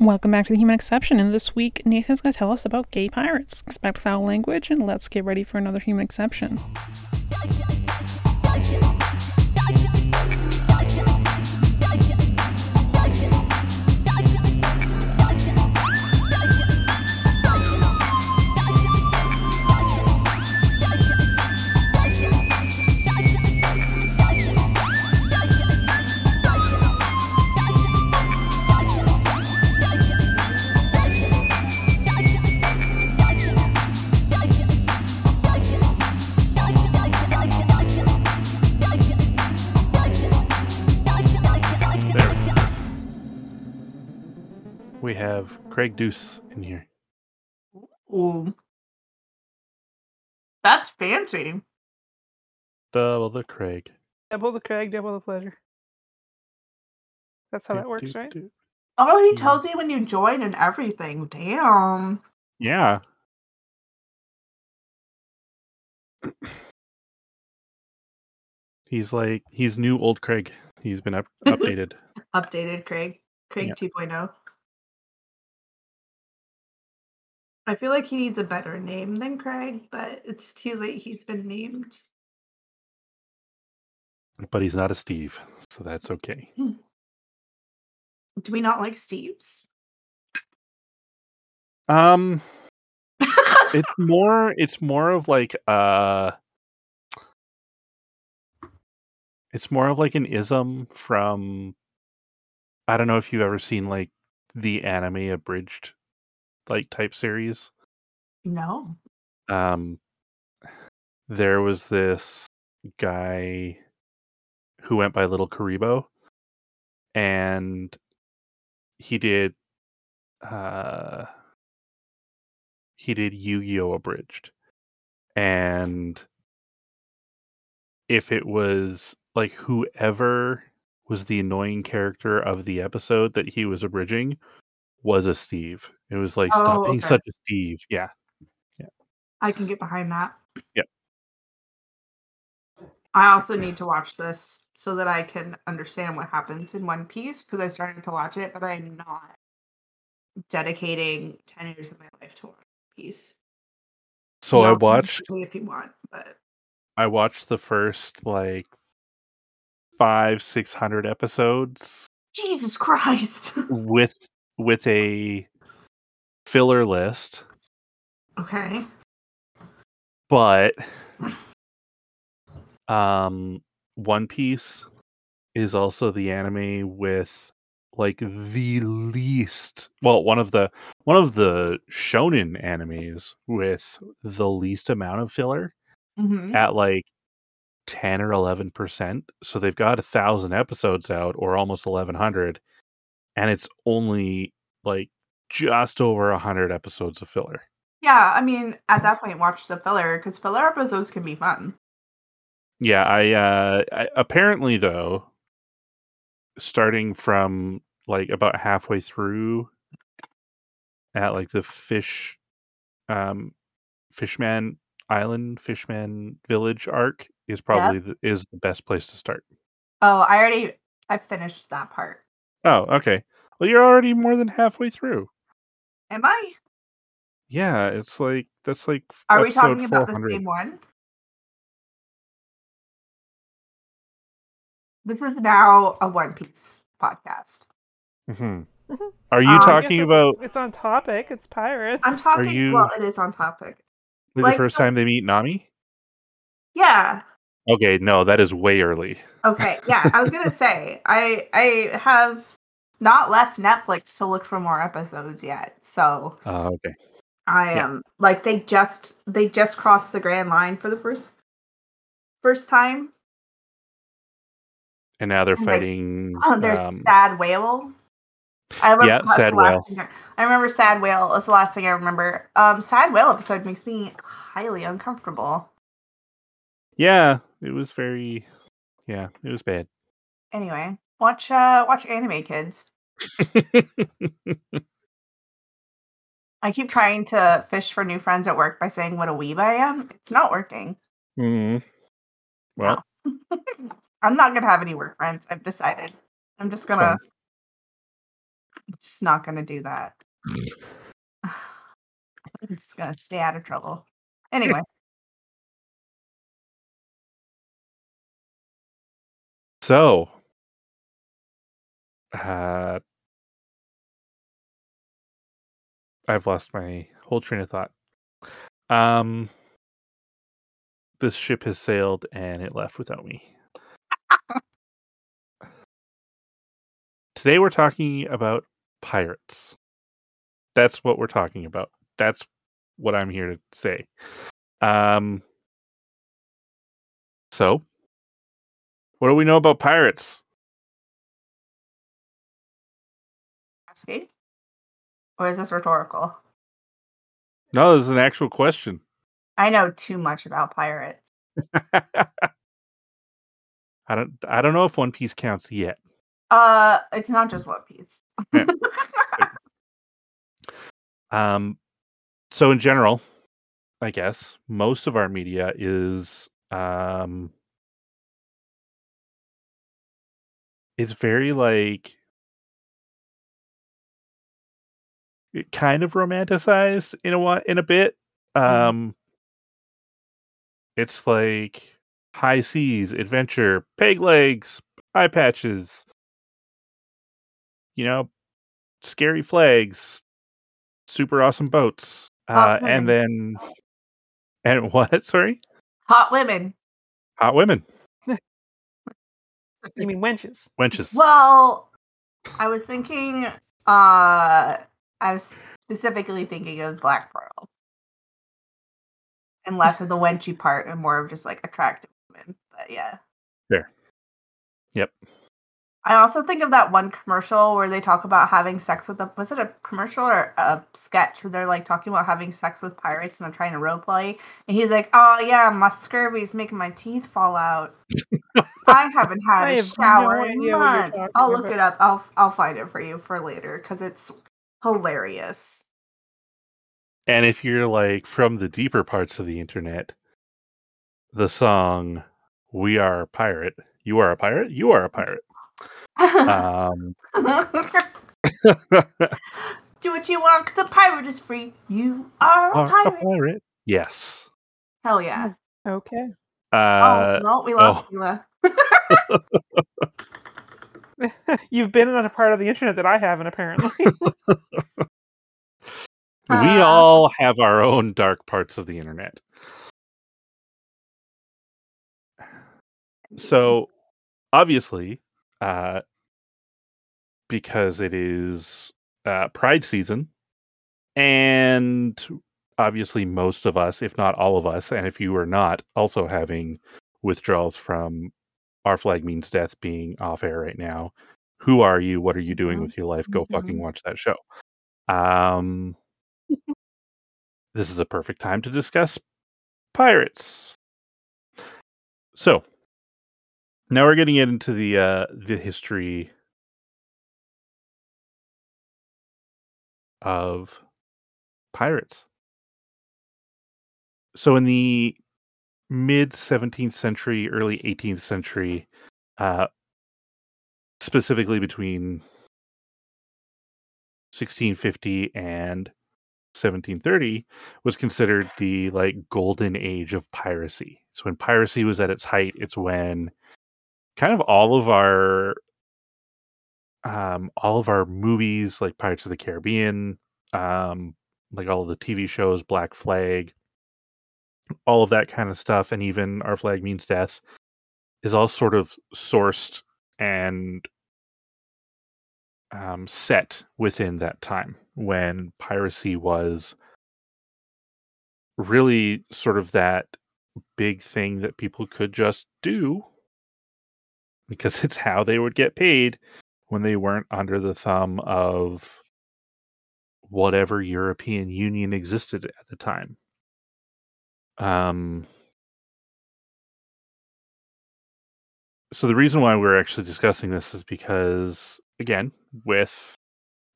Welcome back to the Human Exception, and this week Nathan's going to tell us about gay pirates. Expect foul language, and let's get ready for another Human Exception. Craig Deuce in here. Ooh. That's fancy. Double the Craig. Double the Craig, double the pleasure. That's how that works, do, right? do. Oh, he Yeah. tells you when you join and everything. Damn. Yeah. He's like he's new old Craig. He's been up, updated. Updated Craig. Craig Yeah. 2.0. I feel like he needs a better name than Craig, but it's too late. He's been named. but he's not a Steve, so that's okay. Do we not like Steve's? Um it's more it's more of like uh it's more of like an ism from I don't know if you've ever seen like the anime abridged like type series. no. Um there was this guy who went by Little Kuriboh and he did uh he did Yu-Gi-Oh abridged. And if it was like whoever was the annoying character of the episode that he was abridging was a Steve. It was like Oh, stop being okay. such a Steve. Yeah. Yeah. I can get behind that. Yeah. I also need to watch this so that I can understand what happens in One Piece because I started to watch it, but I'm not dedicating 10 years of my life to One Piece. So I Y'all watched if you want, but I watched the first like five, six hundred episodes Jesus Christ. with with a filler list, okay. but um One Piece is also the anime with like the least well one of the one of the shonen animes with the least amount of filler hmm at like 10 or 11 percent. So they've got a thousand episodes out or almost 1100 and it's only like just over a hundred episodes of filler. Yeah, I mean, at that point, watch the filler because filler episodes can be fun. yeah i uh I, apparently though starting from like about halfway through at like the fish um fishman island fishman village arc is probably the, is the best place to start. Oh, I already I finished that part. oh okay. Well you're already more than halfway through Am I? Yeah, it's like that's like Are we talking about the same one? This is now a One Piece podcast. Mhm. Mhm. Are you Um, talking about it's on topic. It's pirates. I'm talking. you- Well, it is on topic. the like first time they meet Nami? Yeah. Okay, no, that is way early. Okay. Yeah. I was gonna say I I have not left Netflix to look for more episodes yet. So Uh, okay. I Yeah. am like they just they just crossed the grand line for the first first time. And now they're And, like, fighting. Oh, there's um, Sad Whale. I remember Yeah, Sad Whale. I, I remember Sad Whale. That's the last thing I remember. Um, Sad Whale episode makes me highly uncomfortable. yeah, it was very. Yeah, it was bad. Anyway, watch uh watch anime, kids. I keep trying to fish for new friends at work by saying what a weeb I am. It's not working. Mhm. Well, I'm not gonna have any work friends. I've decided. I'm just gonna just not gonna do that. I'm just gonna stay out of trouble. Anyway, So, uh, I've lost my whole train of thought. Um, this ship has sailed and it left without me. Today we're talking about pirates. That's what we're talking about. That's what I'm here to say. Um, so, what do we know about pirates? Asking, or is this rhetorical? No, this is an actual question. I know too much about pirates. I don't I don't know if One Piece counts yet. Uh, it's not just One Piece. Yeah. Um so in general, I guess most of our media is um is very like kind of romanticized in a in a bit. Um it's like high seas, adventure, peg legs, eye patches, you know, scary flags, super awesome boats. Uh, and then and what? Sorry? Hot women. Hot women, You mean wenches? wenches. Well, I was thinking. Uh, I was specifically thinking of Black Pearl, and hmm. less of the wenchy part, and more of just like attractive women. But yeah. Fair. Yep. I also think of that one commercial where they talk about having sex with a was it a commercial or a sketch where they're like talking about having sex with pirates and they're trying to role play and he's like, Oh yeah, my scurvy's making my teeth fall out. I haven't had I a shower no in idea what you're months. I'll look about. it up. I'll I'll find it for you for later because it's hilarious. And if you're like from the deeper parts of the internet, the song "We Are a Pirate," you are a pirate, you are a pirate. Um, Do what you want because a pirate is free. You are a are a pirate. pirate. Yes. Hell yeah. Okay. Uh, oh no, we lost oh. Mila. You've been on a part of the internet that I haven't, apparently. we Uh, all have our own dark parts of the internet. So, obviously, uh, because it is uh, Pride season, and obviously most of us, if not all of us, and if you are not, also having withdrawals from Our Flag Means Death being off air right now. Who are you? What are you doing Mhm. with your life? Go fucking Mhm. watch that show. Um, this is a perfect time to discuss pirates. So now we're getting into the uh, the history of pirates. So in the mid 17th century, early 18th century, uh, specifically between 1650 and 1730 was considered the like golden age of piracy. So when piracy was at its height, it's when kind of all of our um all of our movies like Pirates of the Caribbean, um like all of the TV shows, Black Flag, all of that kind of stuff and even Our Flag Means Death is all sort of sourced and um, set within that time when piracy was really sort of that big thing that people could just do because it's how they would get paid when they weren't under the thumb of whatever European Union existed at the time. Um, so the reason why we're actually discussing this is because, again, with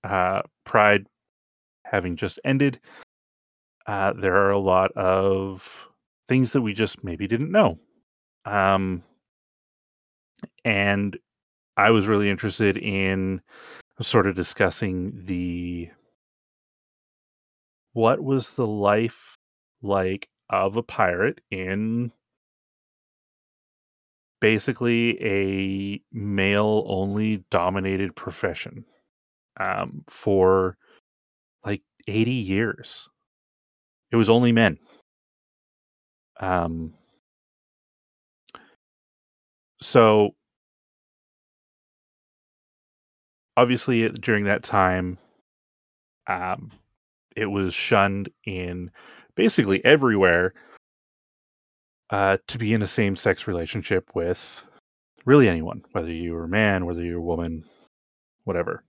uh, Pride having just ended, uh, there are a lot of things that we just maybe didn't know. Um, and I was really interested in sort of discussing the what was the life like of a pirate in basically a male only dominated profession um, for like 80 years. It was only men. Um, so obviously during that time um, it was shunned in basically everywhere uh, to be in a same sex relationship with really anyone, whether you're a man, whether you're a woman, whatever.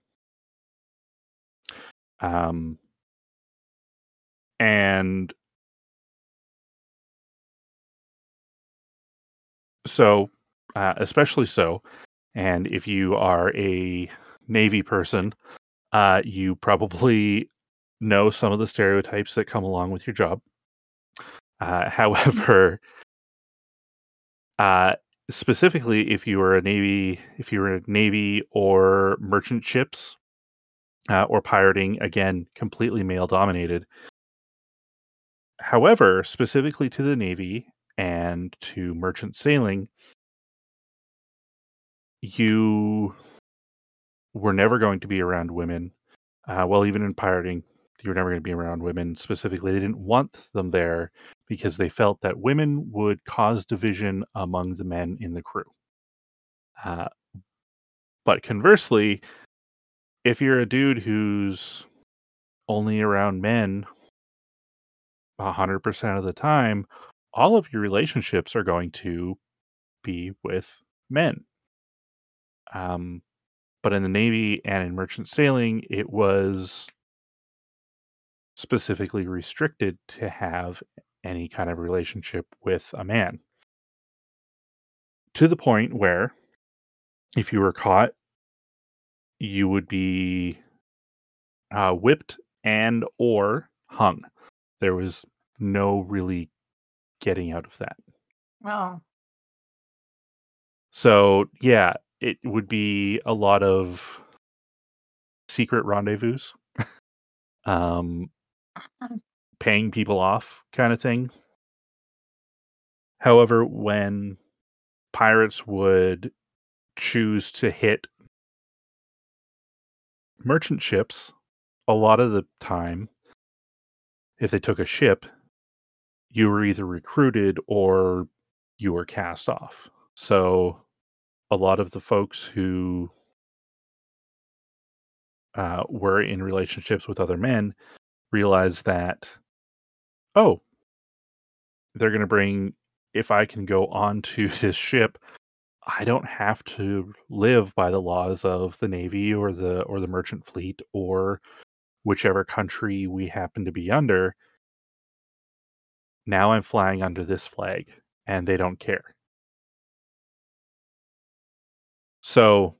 Um, and so, uh, especially so, and if you are a Navy person, uh, you probably know some of the stereotypes that come along with your job. Uh, however, uh, specifically, if you were a navy, if you were a navy or merchant ships uh, or pirating, again, completely male dominated. However, specifically to the navy and to merchant sailing, you were never going to be around women. Uh, well, even in pirating, you were never going to be around women specifically. They didn't want them there because they felt that women would cause division among the men in the crew. Uh, but conversely, if you're a dude who's only around men 100% of the time, all of your relationships are going to be with men. Um, but in the Navy and in merchant sailing, it was specifically restricted to have any kind of relationship with a man. To the point where, if you were caught, you would be uh, whipped and or hung. There was no really getting out of that. Oh. So yeah, it would be a lot of secret rendezvous, um, paying people off kind of thing. However, when pirates would choose to hit merchant ships, a lot of the time, if they took a ship, you were either recruited or you were cast off. So a lot of the folks who uh, were in relationships with other men realized that, oh, they're going to bring, if I can go onto this ship, I don't have to live by the laws of the navy or the or the merchant fleet or whichever country we happen to be under. Now I'm flying under this flag and they don't care. So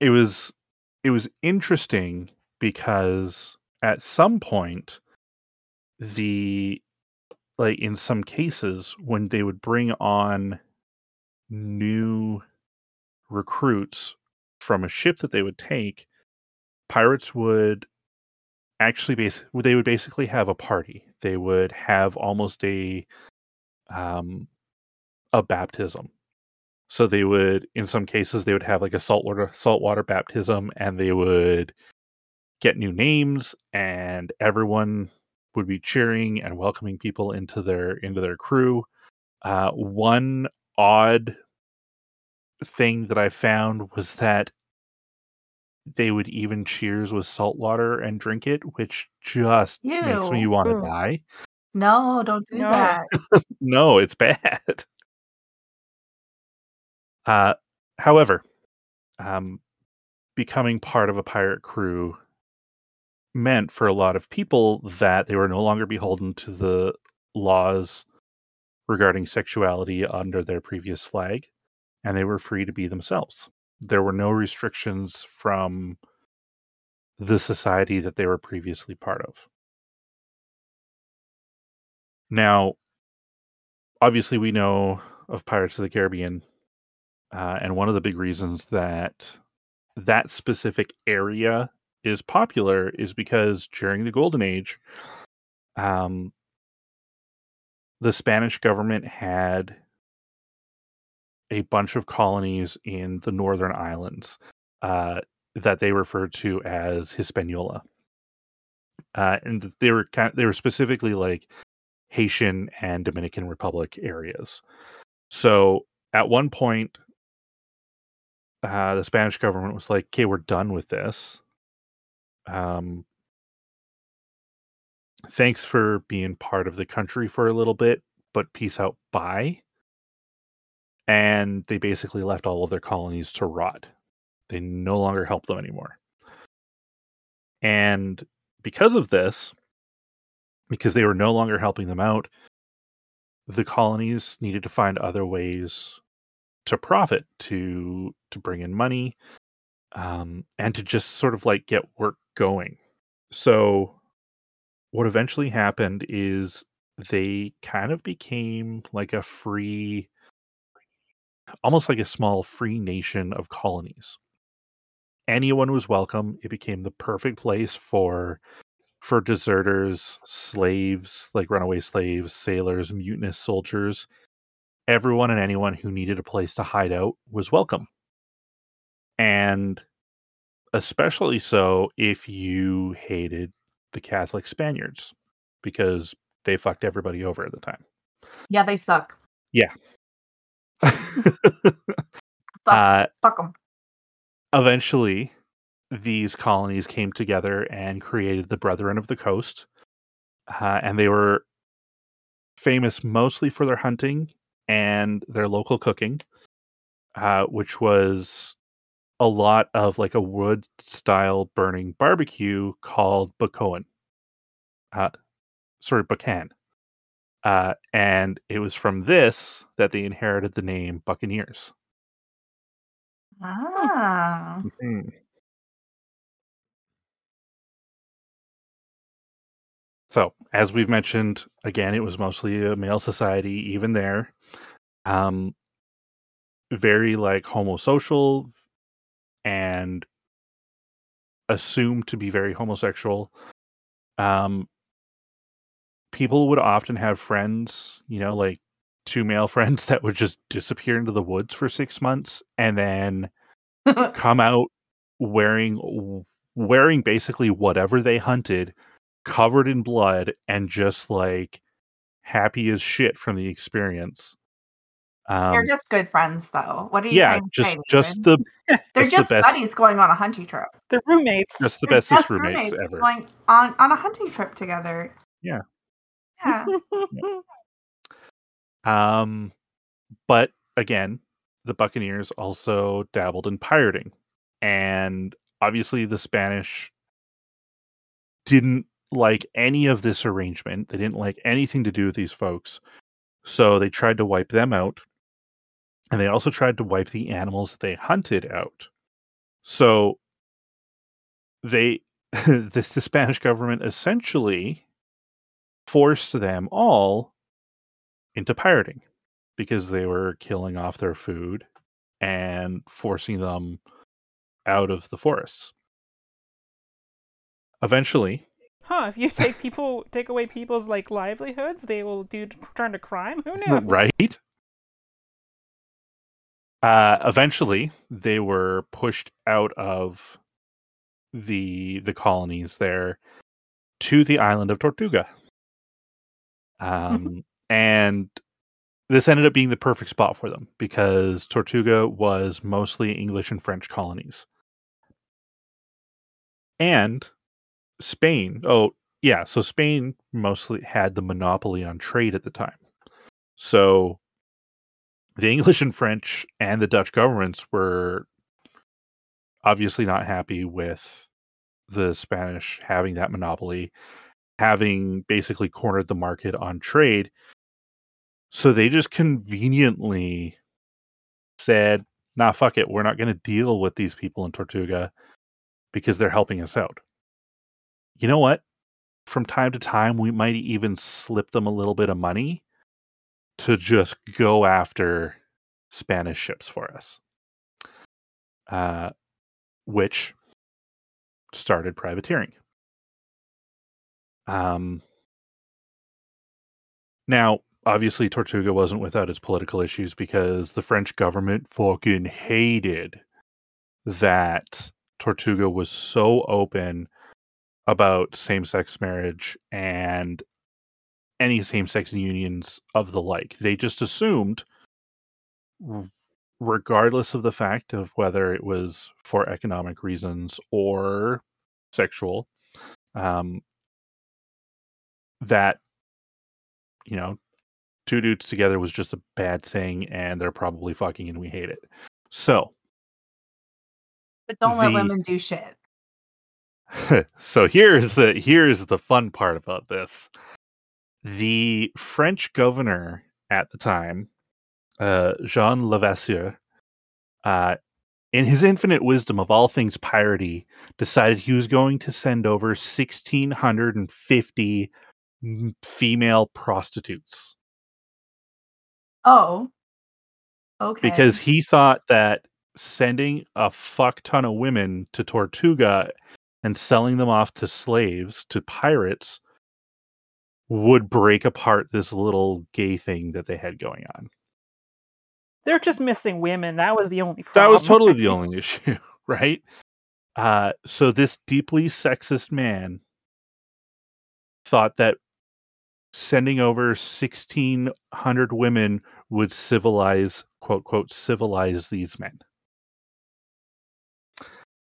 it was it was interesting because at some point the like in some cases when they would bring on new recruits from a ship that they would take pirates would actually base they would basically have a party. They would have almost a um a baptism. So they would in some cases they would have like a saltwater saltwater baptism and they would get new names and everyone would be cheering and welcoming people into their into their crew. Uh, one odd thing that i found was that they would even cheers with salt water and drink it which just makes me want to die. No, don't do No. that. no it's bad. Uh, however um, becoming part of a pirate crew meant for a lot of people that they were no longer beholden to the laws regarding sexuality under their previous flag and they were free to be themselves. There were no restrictions from the society that they were previously part of. Now, obviously, we know of Pirates of the Caribbean, uh, and one of the big reasons that that specific area is popular is because during the Golden Age, um, the Spanish government had a bunch of colonies in the northern islands uh, that they referred to as Hispaniola, uh, and they were kind of, they were specifically like Haitian and Dominican Republic areas. So at one point, uh, the Spanish government was like, "Okay, we're done with this. Um, thanks for being part of the country for a little bit, but peace out, bye." And they basically left all of their colonies to rot. They no longer help them anymore. And because of this, because they were no longer helping them out, the colonies needed to find other ways to profit, to to bring in money, um, and to just sort of like get work going. So, what eventually happened is they kind of became like a free, almost like a small free nation of colonies. Anyone was welcome. It became the perfect place for for deserters, slaves, like runaway slaves, sailors, mutinous soldiers. Everyone and anyone who needed a place to hide out was welcome. And especially so if you hated the Catholic Spaniards because they fucked everybody over at the time. Yeah, they suck. uh, Fuck them. eventually, these colonies came together and created the Brethren of the Coast. Uh, and they were famous mostly for their hunting and their local cooking, uh, which was a lot of like a wood style burning barbecue called Bacoan. Uh, sorry, Bacan. Uh, and it was from this that they inherited the name Buccaneers. Ah. Mhm. So, as we've mentioned, again, it was mostly a male society, even there. Um, very like homosocial and assumed to be very homosexual. Um, people would often have friends, you know, like two male friends that would just disappear into the woods for six months and then come out wearing wearing basically whatever they hunted covered in blood and just like happy as shit from the experience um They're just good friends, though. What are you yeah trying to just say? just the They're just the best- buddies going on a hunting trip. They're roommates. just the They're bestest best roommates, ever going on on a hunting trip together. Yeah. Yeah. um but again the buccaneers also dabbled in pirating and obviously the spanish didn't like any of this arrangement they didn't like anything to do with these folks so they tried to wipe them out and they also tried to wipe the animals that they hunted out so they the, the spanish government essentially forced them all into pirating because they were killing off their food and forcing them out of the forests. Eventually, Huh, if you take people take away people's like livelihoods, they will do turn to crime? Who knew? right? Uh, eventually, they were pushed out of the the colonies there to the island of Tortuga. Um, and this ended up being the perfect spot for them because Tortuga was mostly English and French colonies. And Spain, oh, yeah, so Spain mostly had the monopoly on trade at the time. So the English and French and the Dutch governments were obviously not happy with the Spanish having that monopoly, having basically cornered the market on trade. So they just conveniently said, nah, fuck it. We're not going to deal with these people in Tortuga because they're helping us out. You know what? From time to time, we might even slip them a little bit of money to just go after Spanish ships for us. Uh, which started privateering. Um, now, obviously, Tortuga wasn't without its political issues because the French government fucking hated that Tortuga was so open about same sex marriage and any same sex unions of the like. They just assumed, regardless of the fact of whether it was for economic reasons or sexual, um, that, you know, two dudes together was just a bad thing and they're probably fucking and we hate it. So, But don't let women do shit. so here's the here's the fun part about this. The French governor at the time, uh, Jean Levasseur, uh, in his infinite wisdom of all things piratey, decided he was going to send over 1,650 female prostitutes Oh. Okay. because he thought that sending a fuck ton of women to Tortuga and selling them off to slaves to pirates would break apart this little gay thing that they had going on. They're just missing women. That was the only That was totally the only issue, right? Uh, so this deeply sexist man thought that sending over 1600 women would civilize quote quote civilize these men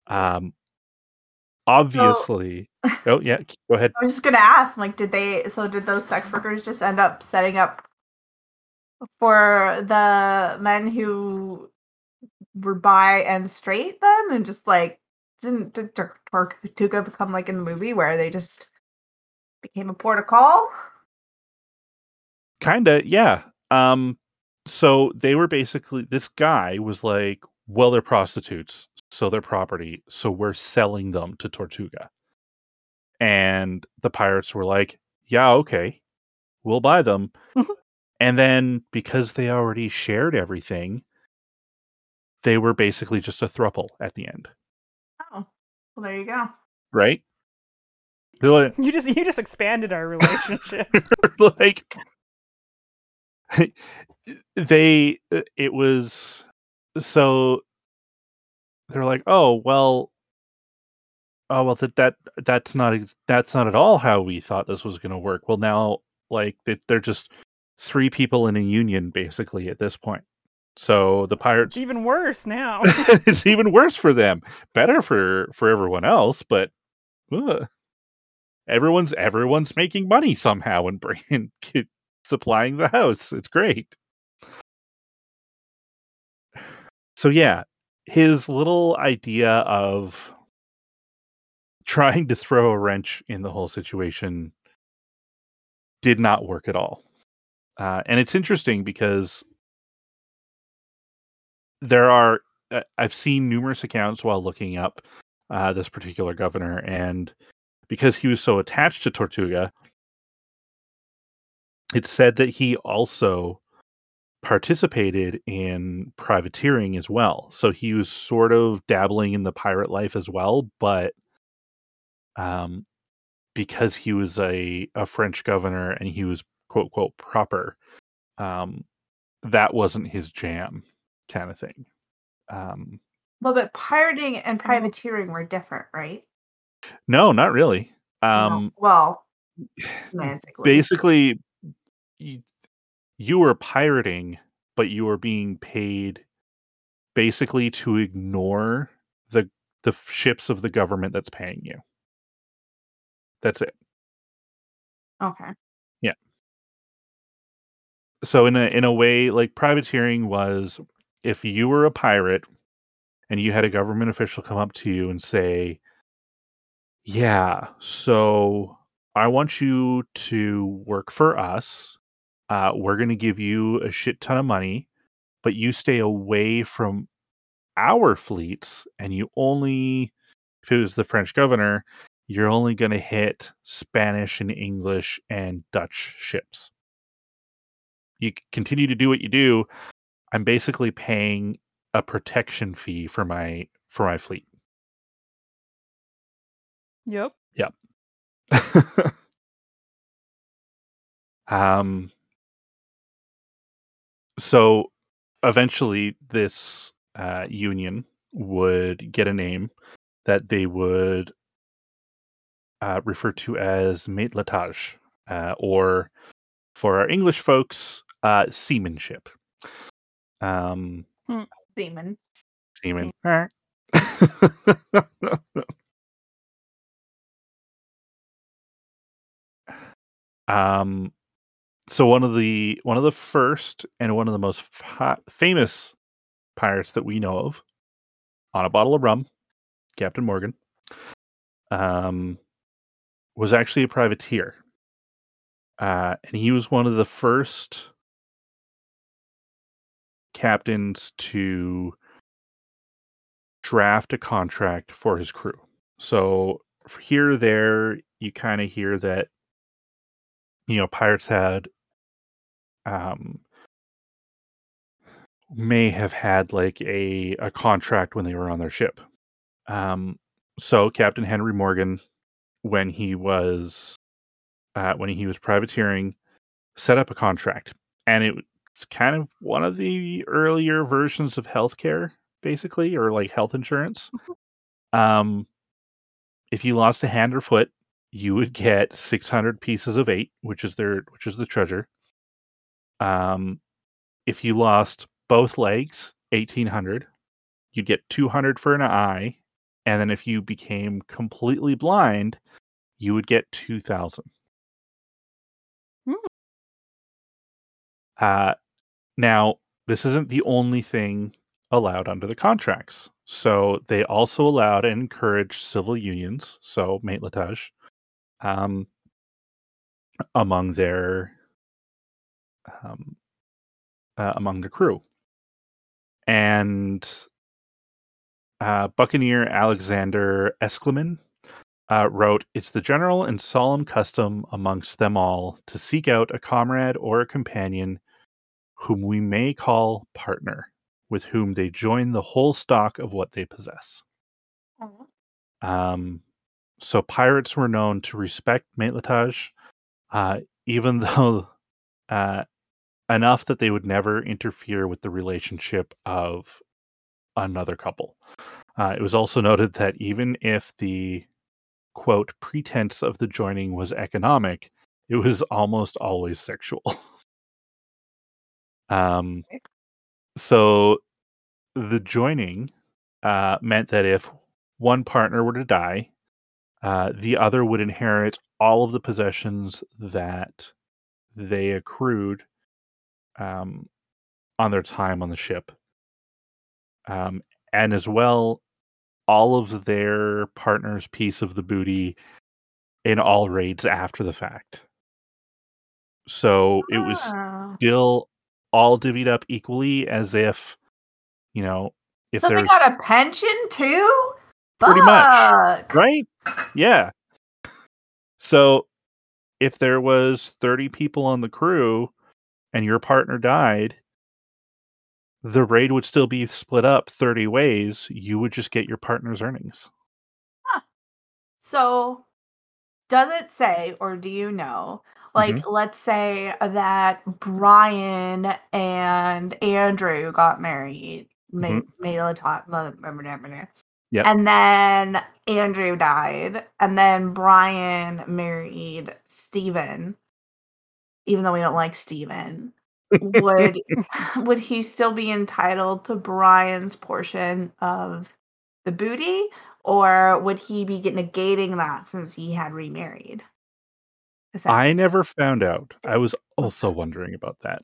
um obviously oh yeah go ahead I was just gonna ask, like, did they? So did those sex workers just end up setting up for the men who were bi and straight then, and just like didn't did Tor- Tortuga become like in the movie where they just became a port of call? kinda yeah um so they were basically this guy was like well they're prostitutes so they're property so we're selling them to tortuga and the pirates were like yeah okay we'll buy them Mhm. and then because they already shared everything they were basically just a thruple at the end Oh, well, there you go. right like, You just you just expanded our relationships. like they uh, it was so they're like oh well oh well that that that's not that's not at all how we thought this was going to work. Well now like they, they're just three people in a union basically at this point. So the pirates it's even worse now. it's even worse for them. Better for for everyone else but ugh. everyone's everyone's making money somehow and bringing supplying the house. It's great. So yeah his little idea of trying to throw a wrench in the whole situation did not work at all. Uh, and it's interesting because there are uh, I've seen numerous accounts while looking up uh, this particular governor, and because he was so attached to Tortuga, it's said that he also participated in privateering as well. So he was sort of dabbling in the pirate life as well, but um, because he was a, a French governor and he was quote quote proper, um, that wasn't his jam, kind of thing. Um, Well, but pirating and privateering were different, right? no, not really. No. Um, well, semantically. basically, you, were pirating, but you were being paid basically to ignore the the ships of the government that's paying you. That's it. Okay. Yeah. So in a in a way like privateering was if you were a pirate and you had a government official come up to you and say yeah so i want you to work for us uh, we're going to give you a shit ton of money but you stay away from our fleets and you only if it was the french governor you're only going to hit spanish and english and dutch ships you continue to do what you do i'm basically paying a protection fee for my for my fleet Yep. Yep. um so eventually this uh, union would get a name that they would uh, refer to as matelotage, uh, or for our English folks, uh, seamanship. Um, Demon. seaman. um, so one of the one of the first and one of the most fa- famous pirates that we know of on a bottle of rum, Captain Morgan, um, was actually a privateer. Uh, and he was one of the first captains to draft a contract for his crew. So here there, you kind of hear that, you know, pirates had um, may have had like a a contract when they were on their ship. Um, so Captain Henry Morgan, when he was uh, when he was privateering, set up a contract, and it's kind of one of the earlier versions of healthcare, basically, or like health insurance. um, if you lost a hand or foot, you would get 600 pieces of eight, which is their which is the treasure. Um, if you lost both legs, 1800, you'd get 200 for an eye, and then if you became completely blind, you would get 2000. Hmm. Uh, now, this isn't the only thing allowed under the contracts. So they also allowed and encouraged civil unions, so matelotage, um, among their um, uh, among the crew. And uh, Buccaneer Alexander Esclaman uh, wrote, It's the general and solemn custom amongst them all to seek out a comrade or a companion whom we may call partner, with whom they join the whole stock of what they possess. Um, so pirates were known to respect matelotage, uh, even though uh, enough that they would never interfere with the relationship of another couple. Uh, it was also noted that even if the quote pretense of the joining was economic, it was almost always sexual. um, so the joining uh, meant that if one partner were to die, uh, the other would inherit all of the possessions that they accrued um, on their time on the ship. Um, and as well, all of their partner's piece of the booty in all raids after the fact. So it was Ah. still all divvied up equally as if, you know, if so they got a pension too? Pretty much. Right? Yeah. So if there was 30 people on the crew and your partner died, the raid would still be split up 30 ways. You would just get your partner's earnings. So, does it say, or do you know, like, Mm-hmm. let's say that Brian and Andrew got married, made made a top, Yep. and then Andrew died, and then Brian married Steven, even though we don't like Steven. would would he still be entitled to Brian's portion of the booty, or would he be negating that since he had remarried? I never found out. I was also wondering about that.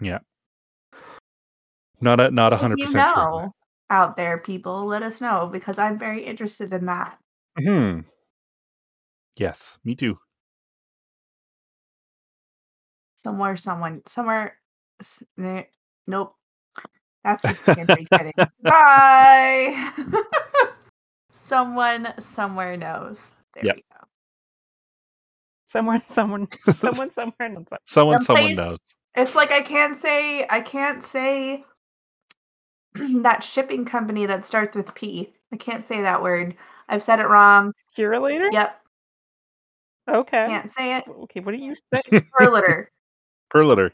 Yeah. Not a not a hundred you percent know out there, people, let us know because I'm very interested in that. Hmm. Yes, me too. Somewhere, someone, somewhere. s- n- Nope. That's just Andrew kidding. Bye. someone somewhere knows. There Yep. we go. Someone, someone, someone, somewhere. knows that. Someone Some someone place- knows. It's like I can't say I can't say that shipping company that starts with P. I can't say that word. I've said it wrong. Purolator? Yep, Okay. can't say it. Okay, what do you say? Perliter.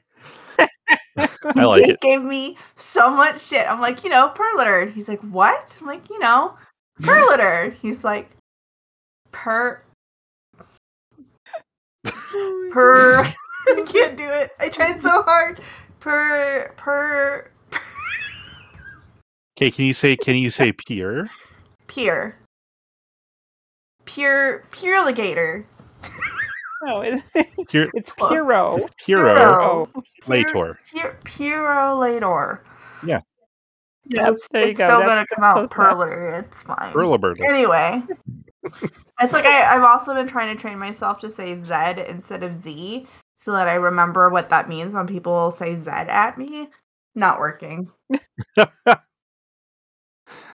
Perliter. I like Jake it. gave me so much shit. I'm like, you know, Perliter. And he's like, what? I'm like, you know, Perliter. He's like, per per. I can't do it. I tried so hard. Per per Okay, can you say can you say pure? pure pure pure ligator. No, it, Pure it's Well, Puro. Puro Oh, Lator. Pure Purolator. Yeah. yes, it's, there you it's go. still gonna come out close. Perler. It's fine. Perlibert. Anyway, it's like I, I've also been trying to train myself to say Z instead of Z so that I remember what that means when people say Z at me. Not working.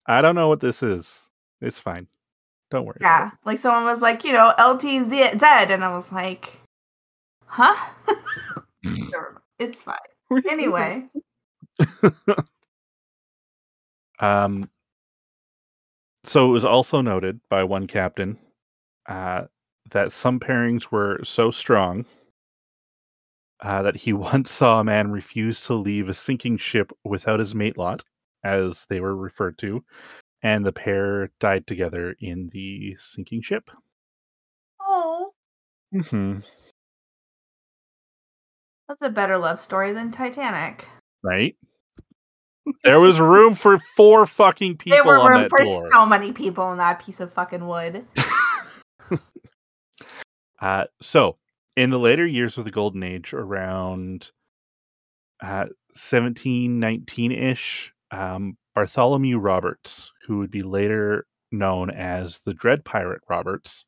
I don't know what this is. It's fine. Don't worry. Yeah. Like someone was like, you know, LTZ, Z, and I was like, huh? It's fine. Anyway, Um, so it was also noted by one captain uh, that some pairings were so strong uh, that he once saw a man refuse to leave a sinking ship without his matelot, as they were referred to, and the pair died together in the sinking ship. oh, hmm that's a better love story than Titanic. Right? there was room for four fucking people there were room for door. so many people in that piece of fucking wood. Uh, so, in the later years of the Golden Age, around uh, 1719 ish, um, Bartholomew Roberts, who would be later known as the Dread Pirate Roberts,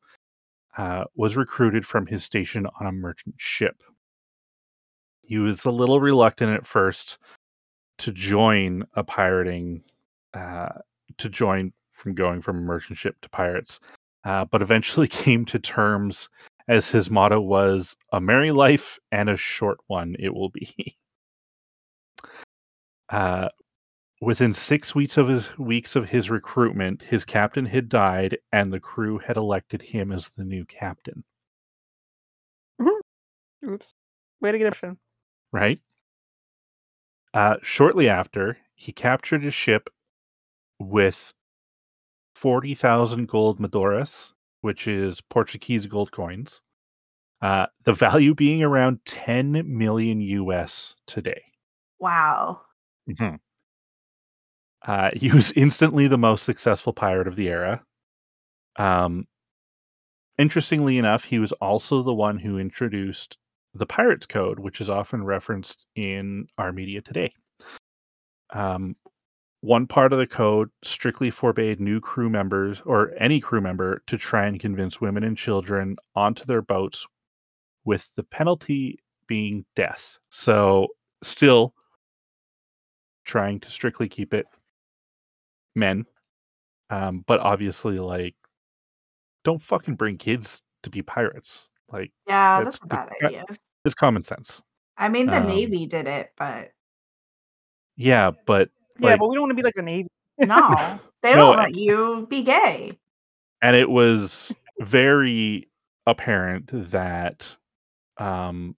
uh, was recruited from his station on a merchant ship. He was a little reluctant at first to join a pirating, uh, to join from going from a merchant ship to pirates, uh, but eventually came to terms as his motto was a merry life and a short one it will be. Uh, within six weeks of his weeks of his recruitment, his captain had died, and the crew had elected him as the new captain. Oops. Way to get option. Right. Uh, shortly after, he captured a ship with forty thousand gold maduras, which is Portuguese gold coins. Uh, the value being around ten million US today. Wow. Mhm. Uh, he was instantly the most successful pirate of the era. Um, interestingly enough, he was also the one who introduced the Pirates Code, which is often referenced in our media today. Um, one part of the code strictly forbade new crew members or any crew member to try and convince women and children onto their boats, with the penalty being death. So, still trying to strictly keep it men, um, but obviously, like, don't fucking bring kids to be pirates. Like, Yeah, It's- that's a bad it's- idea. it's common sense. I mean, the um, Navy did it, but Yeah, but Yeah, Like- but we don't want to be like the Navy. no, they don't I- let you be gay. and it was very apparent that um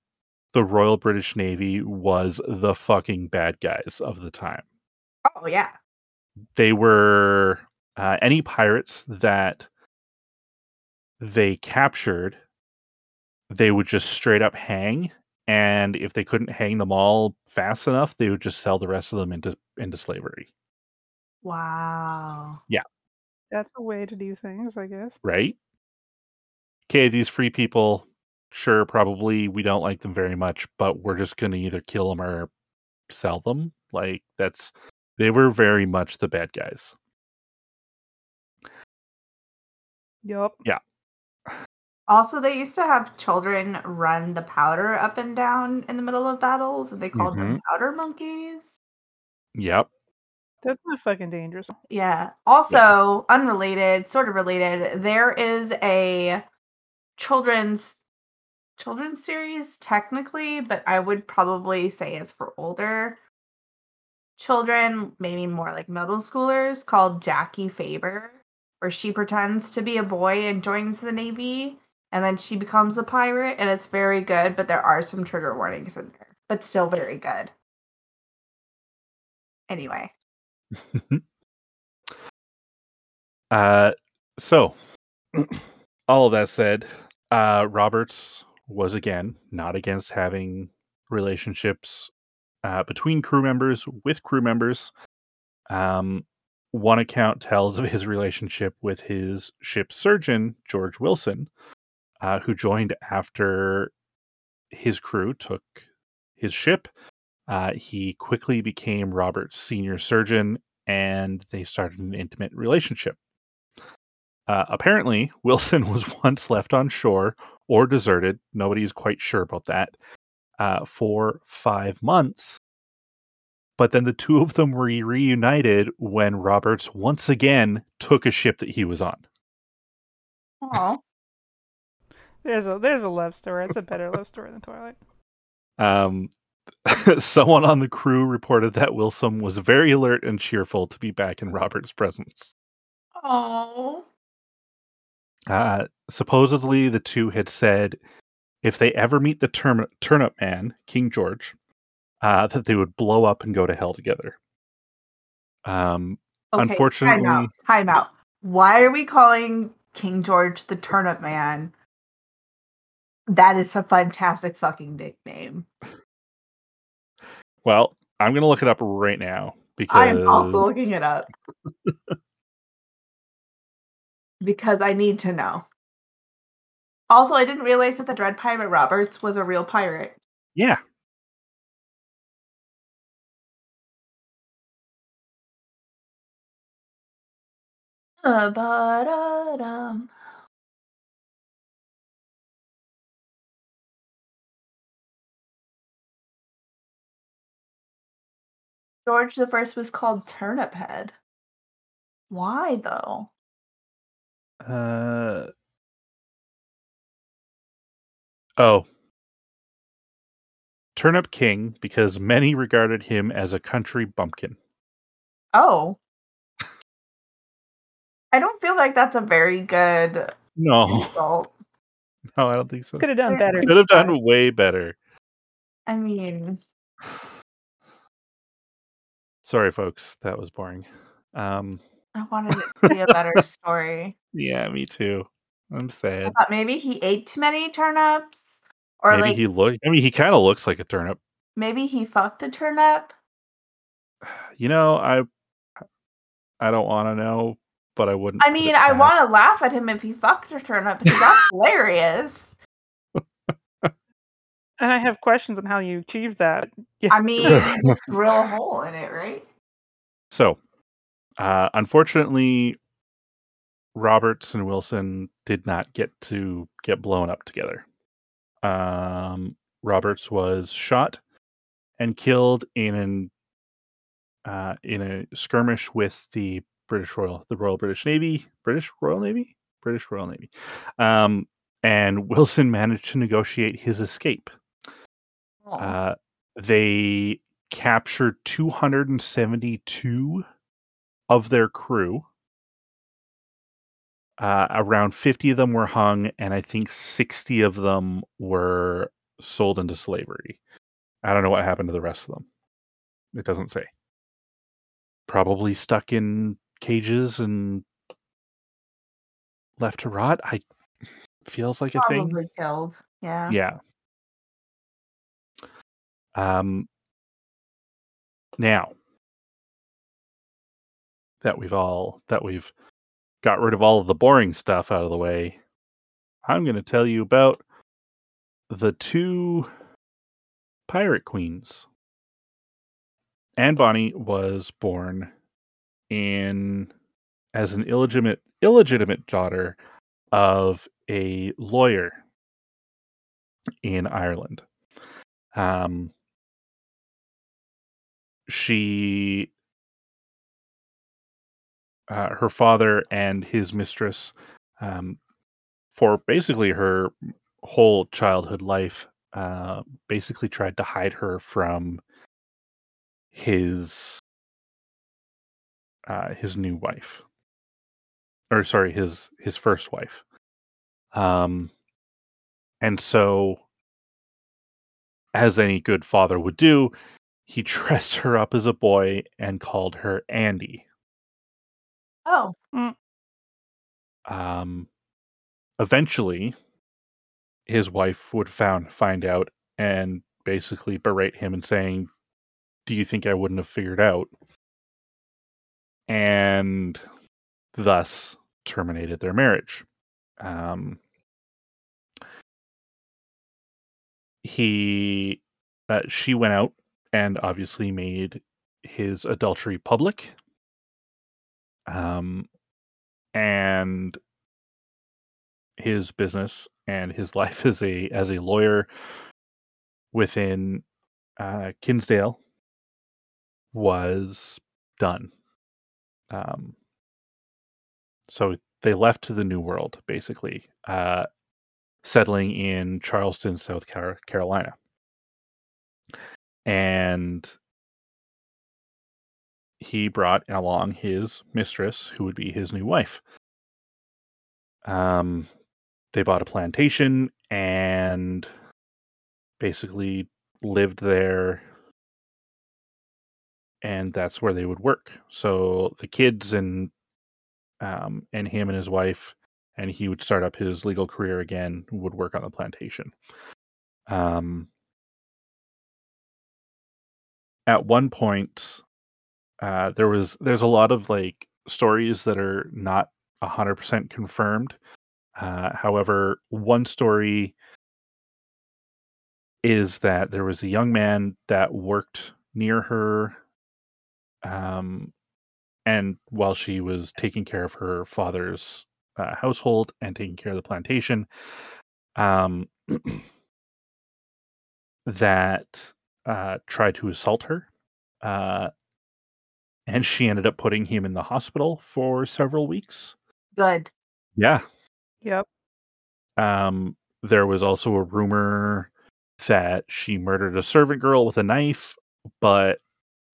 the Royal British Navy was the fucking bad guys of the time. Oh yeah. They were uh, any pirates that they captured, they would just straight up hang, and if they couldn't hang them all fast enough, they would just sell the rest of them into into slavery. Wow. Yeah. That's a way to do things, I guess. right? Okay, these free people, sure, probably we don't like them very much, but we're just going to either kill them or sell them. Like, that's, they were very much the bad guys. Yup. Also, they used to have children run the powder up and down in the middle of battles, and they called them Mm-hmm. powder monkeys. Yep. That's not fucking dangerous. Yeah. Also, unrelated, sort of related, there is a children's children's series technically, but I would probably say it's for older children, maybe more like middle schoolers, called Jacky Faber. where she pretends to be a boy and joins the Navy, and then she becomes a pirate, and it's very good, but there are some trigger warnings in there, but still very good. Anyway. uh, so, all of that said, uh, Roberts was again not against having relationships uh, between crew members with crew members. Um, one account tells of his relationship with his ship's surgeon, George Wilson, uh, who joined after his crew took his ship. Uh, he quickly became Robert's senior surgeon, and they started an intimate relationship. Uh, apparently, Wilson was once left on shore or deserted. Nobody is quite sure about that. Uh, for five months. But then the two of them were reunited when Roberts once again took a ship that he was on. Oh. There's a there's a love story. It's a better love story than Twilight. Um, someone on the crew reported that Wilson was very alert and cheerful to be back in Robert's presence. Oh. Uh, supposedly, the two had said if they ever meet the term- turnip man, King George, uh, that they would blow up and go to hell together. Um, Okay, Unfortunately- time out. Time out. Why are we calling King George the Turnip Man? That is a fantastic fucking nickname. well, I'm going to look it up right now because I am also looking it up. because I need to know. Also, I didn't realize that the Dread Pirate Roberts was a real pirate. yeah, Uh, ba-da-dum. George the First was called Turnip Head. Why though? Uh, oh. Turnip King because many regarded him as a country bumpkin. Oh. I don't feel like that's a very good No, insult. no, I don't think so. Could have done better. Could have done way better. I mean, Sorry, folks, that was boring. Um, I wanted it to be a better story. yeah, me too. I'm I sad. thought maybe he ate too many turnips, or Maybe like he looked. I mean, he kind of looks like a turnip. maybe he fucked a turnip. You know, I, I don't want to know, but I wouldn't. I mean, I want to laugh at him if he fucked a turnip because that's hilarious. And I have questions on how you achieve that. Yeah. I mean, you just drill a hole in it, right? So, uh, unfortunately, Roberts and Wilson did not get to get blown up together. Um, Roberts was shot and killed in an uh, in a skirmish with the British Royal, the Royal British Navy, British Royal Navy, British Royal Navy. Um, and Wilson managed to negotiate his escape. Uh, they captured 272 of their crew. Uh, around 50 of them were hung, and I think 60 of them were sold into slavery. I don't know what happened to the rest of them. It doesn't say. Probably stuck in cages and left to rot. I feels like a thing. Probably killed. Yeah. Yeah. Um now that we've all that we've got rid of all of the boring stuff out of the way, I'm going to tell you about the two pirate queens. Anne Bonny was born in as an illegitimate illegitimate daughter of a lawyer in Ireland. Um, she, uh, her father and his mistress, um, for basically her whole childhood life, uh, basically tried to hide her from his uh, his new wife. or sorry, his his first wife. Um, and so, as any good father would do, he dressed her up as a boy and called her Andy. Oh, Um, eventually, his wife would found find out and basically berate him and saying, "Do you think I wouldn't have figured out?" And thus terminated their marriage. Um, he, uh, she went out and obviously made his adultery public. Um, and his business and his life as a as a lawyer within uh, Kinsale was done. Um, so they left to the New World, basically, uh, settling in Charleston, South Carolina, and he brought along his mistress, who would be his new wife. Um, they bought a plantation and basically lived there. And that's where they would work. So the kids and um, and him and his wife and he would start up his legal career again would work on the plantation. Um, at one point uh, there was there's a lot of like stories that are not 100% confirmed uh, however, one story is that there was a young man that worked near her, um, and while she was taking care of her father's uh, household and taking care of the plantation, um, that uh, tried to assault her. Uh, and she ended up putting him in the hospital for several weeks. good. Yeah. Yep. Um, there was also a rumor that she murdered a servant girl with a knife, but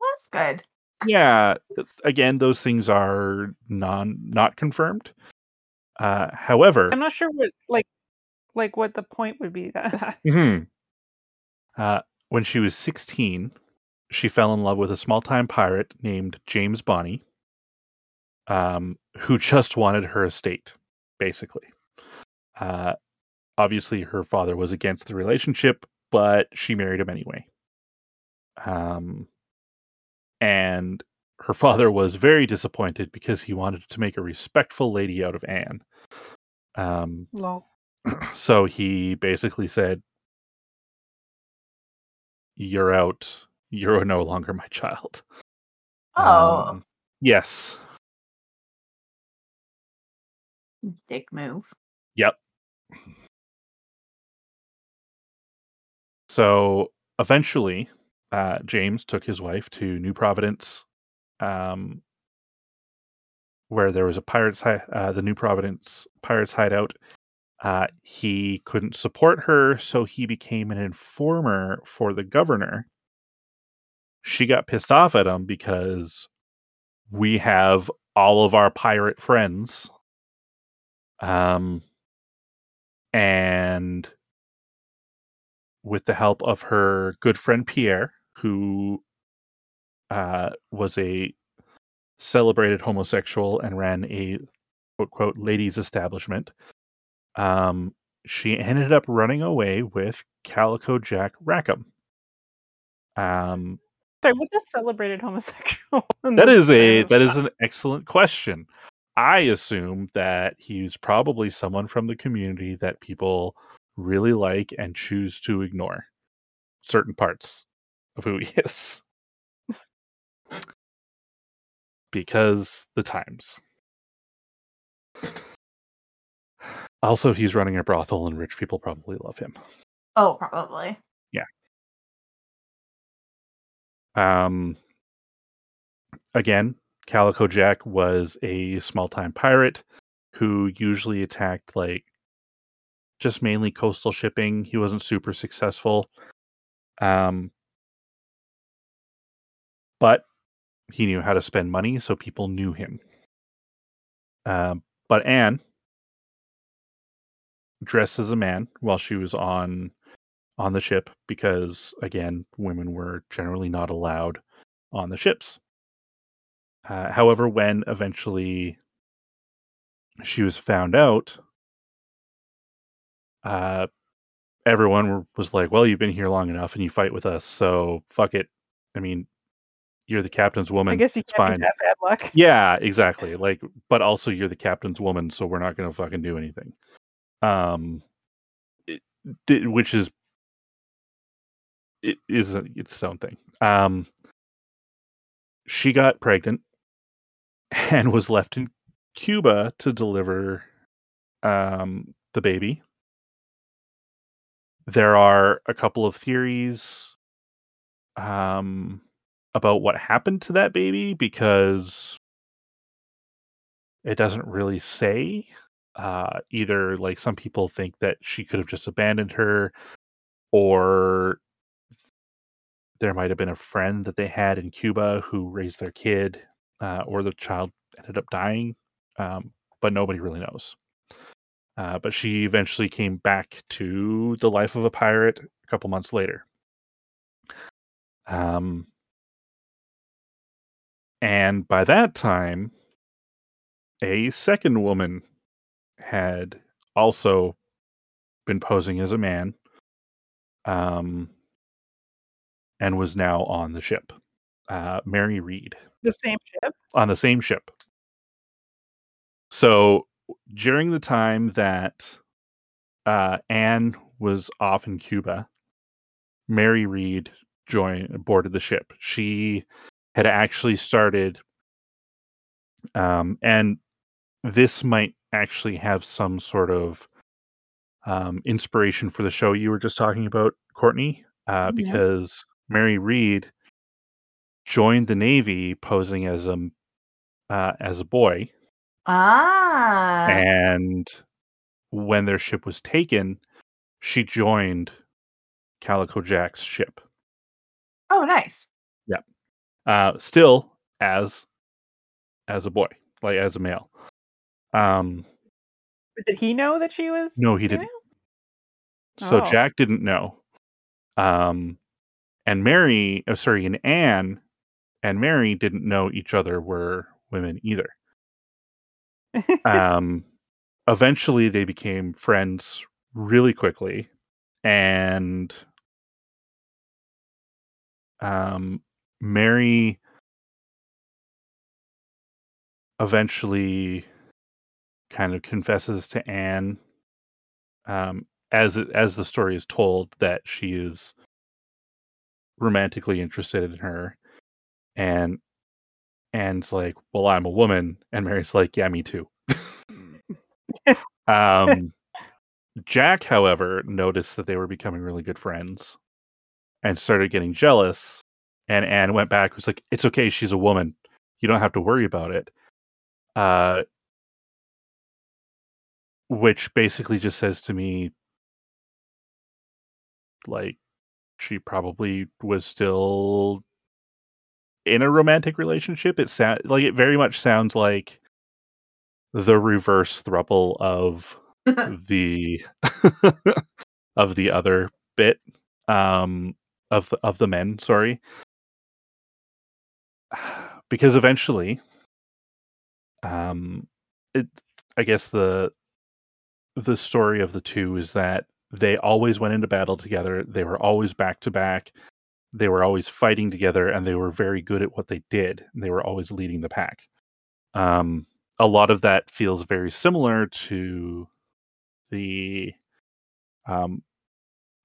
That's good. yeah, again, those things are non not confirmed. Uh, however, I'm not sure what like like what the point would be that. Mhm. uh, when she was 16, she fell in love with a small time pirate named James Bonny, um, who just wanted her estate, basically. Uh, obviously, her father was against the relationship, but she married him anyway. Um, and her father was very disappointed because he wanted to make a respectful lady out of Anne. Um, Lol. so he basically said, "You're out. You're no longer my child." Oh, Um, yes. dick move. Yep. So eventually, uh, James took his wife to New Providence, um, where there was a pirates, hi- uh, the New Providence pirates hideout. Uh, he couldn't support her, so he became an informer for the governor. She got pissed off at him because we have all of our pirate friends. Um, and with the help of her good friend Pierre, who uh, was a celebrated homosexual and ran a quote quote ladies establishment, um, she ended up running away with Calico Jack Rackham. Um, Sorry, what's a celebrated homosexual? in that this is a that is an excellent question. I assume that he's probably someone from the community that people really like and choose to ignore certain parts of who he is. because the times. Also, he's running a brothel and rich people probably love him. Oh, probably. Um, again, Calico Jack was a small time pirate who usually attacked like just mainly coastal shipping. He wasn't super successful. Um, but he knew how to spend money, so people knew him. Um, but Anne dressed as a man while she was on on the ship because again women were generally not allowed on the ships uh, however when eventually she was found out uh, everyone was like well you've been here long enough and you fight with us so fuck it i mean you're the captain's woman I guess you it's can't fine be bad luck. yeah, exactly. Like, but also you're the captain's woman, so we're not going to fucking do anything. Um, it, which is it is a, its own thing. Um, she got pregnant and was left in Cuba to deliver um the baby. There are a couple of theories um about what happened to that baby because it doesn't really say uh either like some people think that she could have just abandoned her or there might have been a friend that they had in Cuba who raised their kid uh, or the child ended up dying um, but nobody really knows. Uh, but she eventually came back to the life of a pirate a couple months later. Um, and by that time a second woman had also been posing as a man um and was now on the ship uh mary read The same ship. on the same ship so during the time that uh anne was off in cuba mary read joined boarded the ship she had actually started um and this might actually have some sort of um, inspiration for the show you were just talking about, Courtney, uh, Mhm. because Mary Read joined the Navy posing as a uh, as a boy, Ah. and when their ship was taken, she joined Calico Jack's ship. oh, nice. Uh, still as as a boy, like as a male. Um, But Did he know that she was? No, he didn't. So Oh. Jack didn't know. Um, and Mary, oh, sorry, and Anne and Mary didn't know each other were women either. Um, eventually, they became friends really quickly, and um, Mary eventually kind of confesses to Anne um, as as the story is told that she is romantically interested in her and Anne's like well i'm a woman and mary's like yeah me too. Um jack however noticed that they were becoming really good friends and started getting jealous and anne went back was like it's okay she's a woman you don't have to worry about it uh which basically just says to me like she probably was still in a romantic relationship it sound like it very much sounds like the reverse thruple of the of the other bit um of of the men sorry. Because eventually um it i guess the the story of the two is that they always went into battle together they were always back to back they were always fighting together and they were very good at what they did they were always leading the pack um a lot of that feels very similar to the um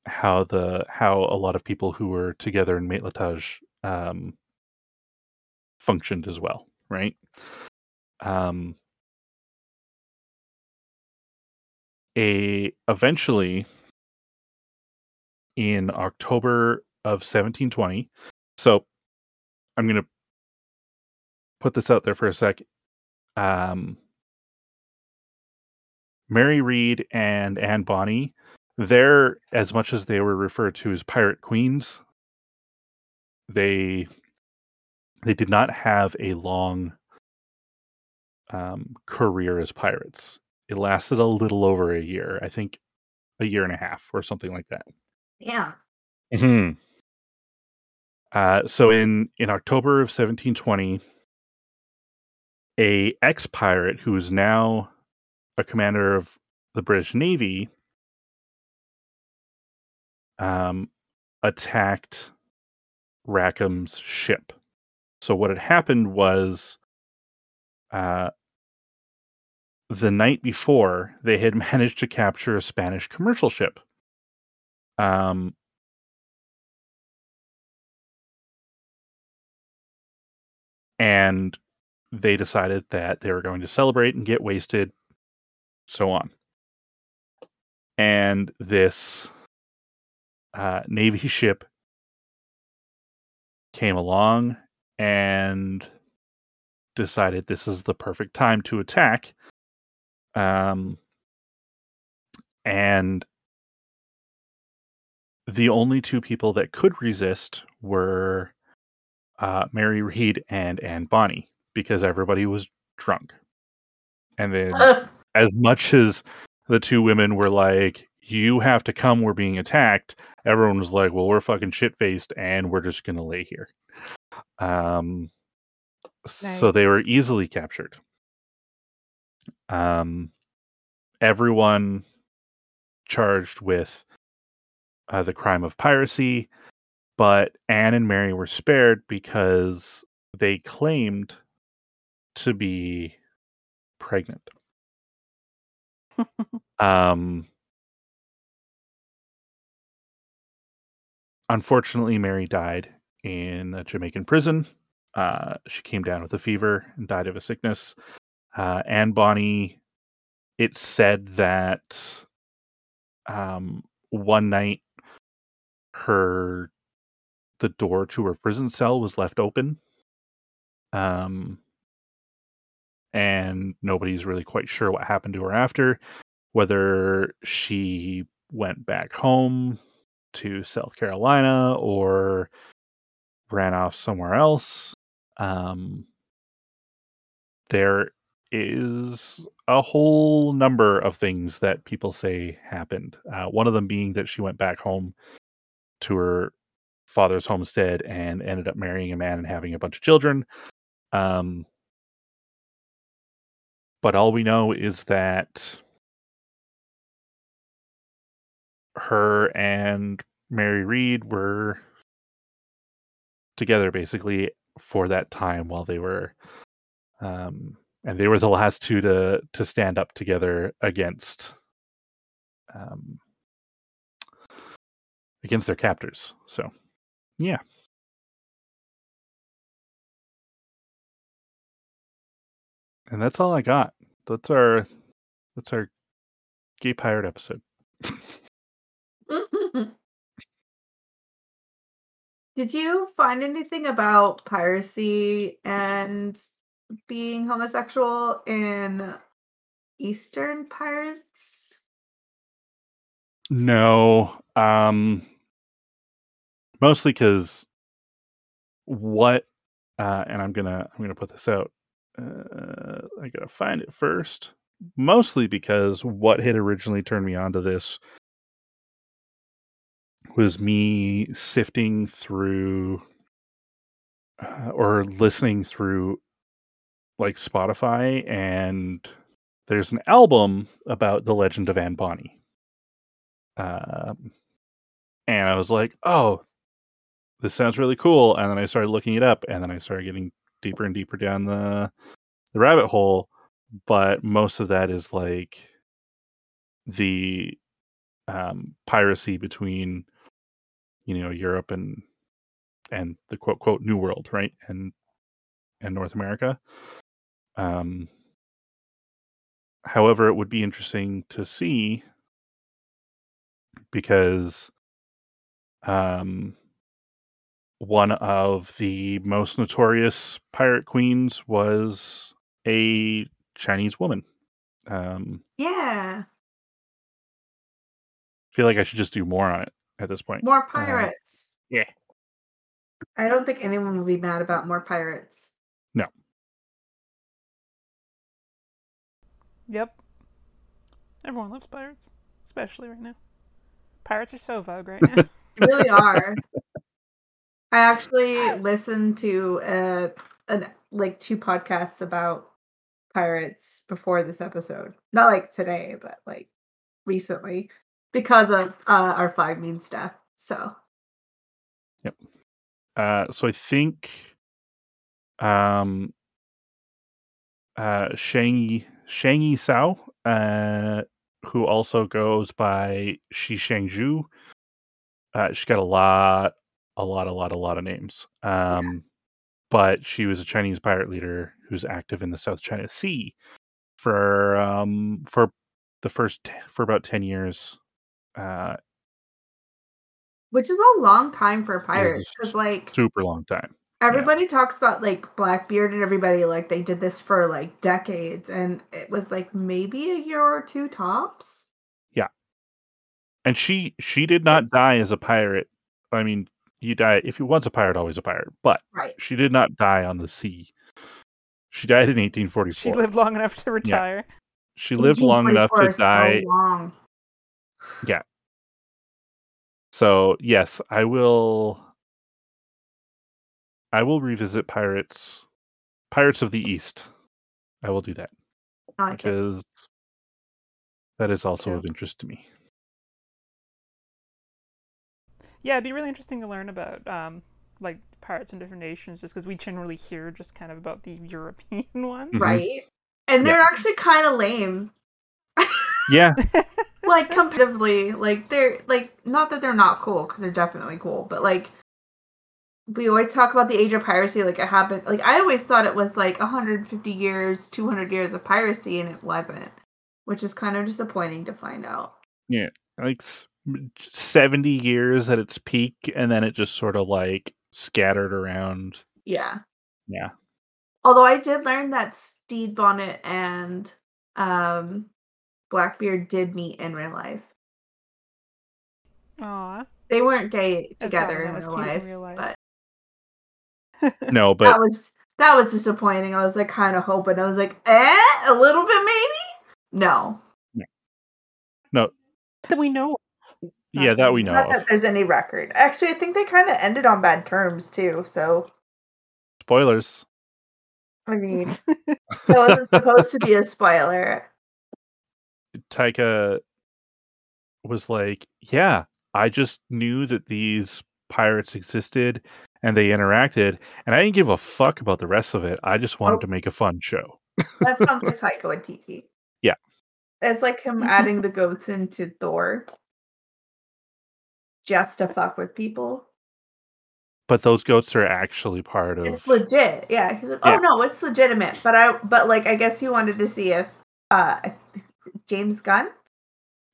how the how a lot of people who were together in Matelotage um functioned as well, right? Um a eventually in October of 1720. So I'm going to put this out there for a sec. Um Mary Read and Anne Bonny, they're as much as they were referred to as pirate queens, they they did not have a long um, career as pirates. It lasted a little over a year, I think a year and a half or something like that. Yeah. hmm Uh, so in in October of 1720, a ex pirate who is now a commander of the British Navy um, attacked Rackham's ship. So what had happened was uh, the night before they had managed to capture a Spanish commercial ship. Um, and they decided that they were going to celebrate and get wasted, so on. And this uh, Navy ship came along and decided this is the perfect time to attack. Um, and the only two people that could resist were uh, Mary Read and Anne Bonny because everybody was drunk. And then, as much as the two women were like, you have to come, we're being attacked, everyone was like, well, we're fucking shit faced and we're just going to lay here. Um, So they were easily captured. Um, everyone charged with uh, the crime of piracy, but Anne and Mary were spared because they claimed to be pregnant. Um, unfortunately, Mary died in a Jamaican prison. Uh, she came down with a fever and died of a sickness. Uh, Anne Bonny, it said that um, one night her the door to her prison cell was left open. Um, and nobody's really quite sure what happened to her after, whether she went back home to South Carolina or ran off somewhere else. Um, there is a whole number of things that people say happened. Uh, one of them being that she went back home to her father's homestead and ended up marrying a man and having a bunch of children. Um, but all we know is that her and Mary Read were together basically for that time while they were um and they were the last two to to stand up together against um against their captors so yeah. And that's all i got. That's our that's our gay pirate episode. Did you find anything about piracy and being homosexual in Eastern pirates? No, um, mostly because what, uh, and I'm gonna I'm gonna put this out. Uh, I gotta find it first. Mostly because what had originally turned me onto this was me sifting through uh, or listening through like Spotify, and there's an album about the legend of Anne Bonny. Um, and I was like, oh, this sounds really cool. And then I started looking it up, and then I started getting deeper and deeper down the the rabbit hole. But most of that is like the um, piracy between you know Europe and and the quote quote New World, right? And and North America. Um, however, it would be interesting to see because um, one of the most notorious pirate queens was a Chinese woman. Um, Yeah, I feel like I should just do more on it at this point. more pirates. yeah. I don't think anyone will be mad about more pirates. No. Yep. Everyone loves pirates, especially right now. Pirates are so vogue right now. They really are. I actually listened to uh, an like two podcasts about pirates before this episode. Not like today, but like recently because of uh, our flag means death. So Yep. Uh, so I think um, uh, Shang Shang Sao, uh, who also goes by Shi Shangju. Uh, she's got a lot, a lot, a lot, a lot of names. Um, But she was a Chinese pirate leader who's active in the South China Sea for um, for the first t- for about ten years. Uh, which is a long time for pirates s- because like super long time. everybody talks about like Blackbeard and everybody like they did this for like decades and it was like maybe a year or two tops. Yeah and she she did not die as a pirate. I mean, you die if you once a pirate, always a pirate. But Right. she did not die on the sea. She died in 1844. she lived long enough to retire. She lived long enough to so die. long. So yes, I will. I will revisit pirates, Pirates of the East. I will do that like it. because that is also too. of interest to me. Yeah, it'd be really interesting to learn about um, like pirates in different nations, just because we generally hear just kind of about the European ones. Mhm. Right. And they're actually kind of lame. Yeah, like competitively like they're like not that they're not cool because they're definitely cool but like we always talk about the age of piracy like it happened like i always thought it was like 150 years 200 years of piracy and it wasn't which is kind of disappointing to find out yeah like s- m- 70 years at its peak, and then it just sort of like scattered around. yeah Yeah. although i did learn that stede bonnet and um blackbeard did meet in real life Aw. they weren't gay together probably in not as real cute in life, real life. but No, but that was that was disappointing. I was like kind of hoping. I was like, eh, a little bit maybe. No. No. no, that we know. Yeah, that we um, know not of. that there's any record. Actually, I think they kind of ended on bad terms too. So Spoilers. I mean, that wasn't supposed to be a spoiler. Taika was like, "Yeah, I just knew that these pirates existed and they interacted, and I didn't give a fuck about the rest of it. I just wanted Oh. to make a fun show." That sounds like Taika and TT. Yeah. it's like him adding the goats into Thor just to fuck with people. But those goats are actually part of. It's legit. Yeah. He's like, oh Yeah. no, it's legitimate. But I but like I guess he wanted to see if uh James Gunn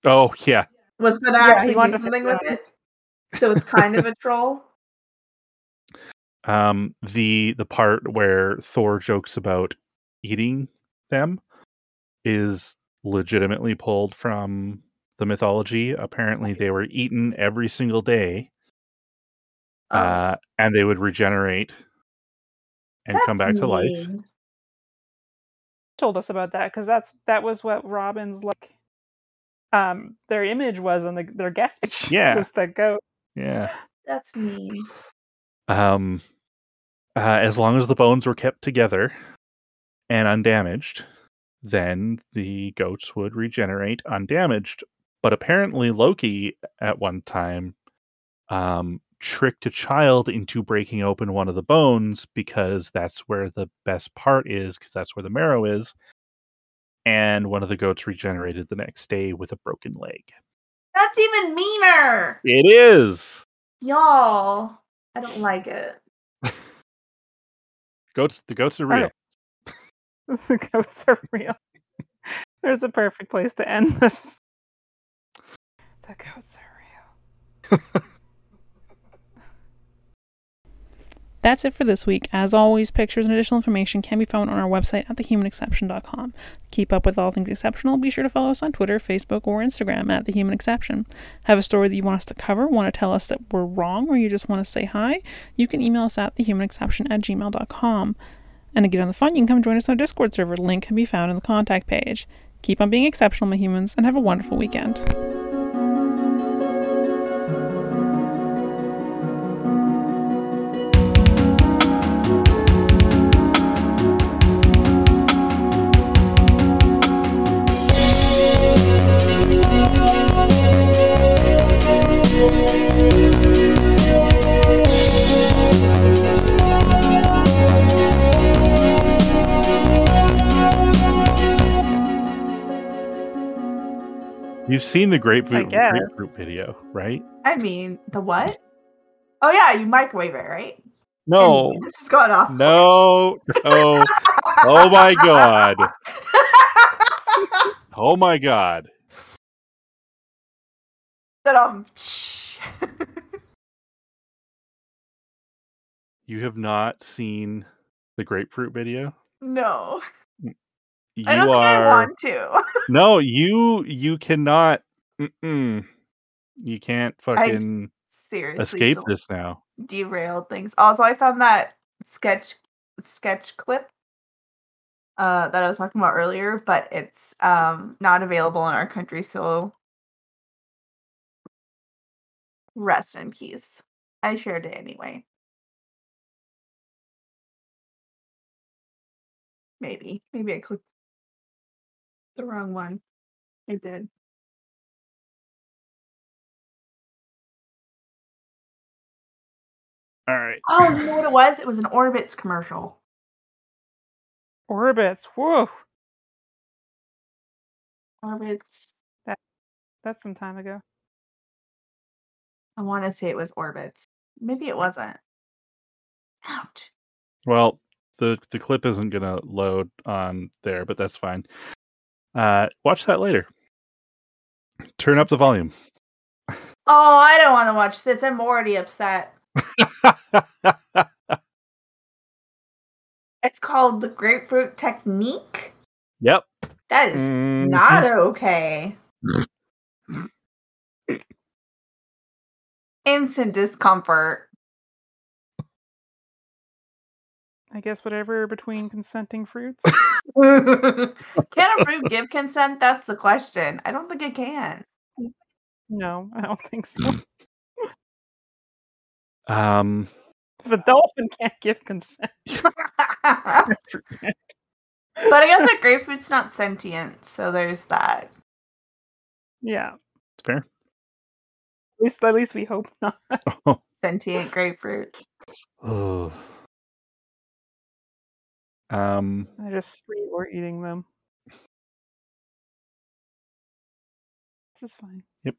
Oh yeah, was gonna Yeah, he actually do to something with it. So it's kind of a troll. um, the the part where Thor jokes about eating them is legitimately pulled from the mythology. Apparently, they were eaten every single day, Oh, uh, and they would regenerate and come back that's to life. Told us about that because that's that was what Robin's like. Um, their image was on the their guest. Yeah. was the goat. Yeah. That's mean. Um, uh, as long as the bones were kept together and undamaged, then the goats would regenerate undamaged. But apparently, Loki at one time um, tricked a child into breaking open one of the bones because that's where the best part is, because that's where the marrow is. And one of the goats regenerated the next day with a broken leg. That's even meaner. It is. Y'all. I don't like it. Goats. The goats are real. the goats are real. There's a perfect place to end this. The goats are real. That's it for this week. As always, pictures and additional information can be found on our website at thehumanexception.com. Keep up with all things exceptional, be sure to follow us on Twitter, Facebook, or Instagram at thehumanexception. Have a story that you want us to cover, want to tell us that we're wrong, or you just want to say hi? You can email us at thehumanexception at gmail.com. And to get on the fun, you can come join us on our Discord server. Link can be found in the contact page. Keep on being exceptional, my humans, and have a wonderful weekend. You've seen the grapefruit, grapefruit video, right? I mean, the what? Oh yeah, you microwave it, right? No, And this is going off. no, no. Oh my god. Oh my god. Um, You have not seen the grapefruit video? no, You I don't think I want to. No, you you cannot mm-mm. you can't fucking Seriously, escape del- this now. derailed things. Also, I found that sketch sketch clip uh, that I was talking about earlier, but it's um, not available in our country. So rest in peace. I shared it anyway. Maybe, maybe I clicked the wrong one. I did. All right. Oh, you know what it was? It was an Orbitz commercial. Orbitz. Whoa. Orbitz. That's some time ago. I want to say it was Orbitz. Maybe it wasn't. Ouch. Well, the the clip isn't gonna load on there, but that's fine. Uh, watch that later. Turn up the volume. Oh, I don't want to watch this. I'm already upset. It's called the grapefruit technique. yep. That is Mhm. not okay. Instant discomfort. I guess whatever between consenting fruits. can a fruit give consent? That's the question. I don't think it can. no, I don't think so. Um. If a dolphin can't give consent. but I guess a grapefruit's not sentient, so there's that. Yeah. It's fair. At least at least we hope not. Sentient grapefruit. Ugh. Um. They're just sweet or eating them. This is fine. Yep.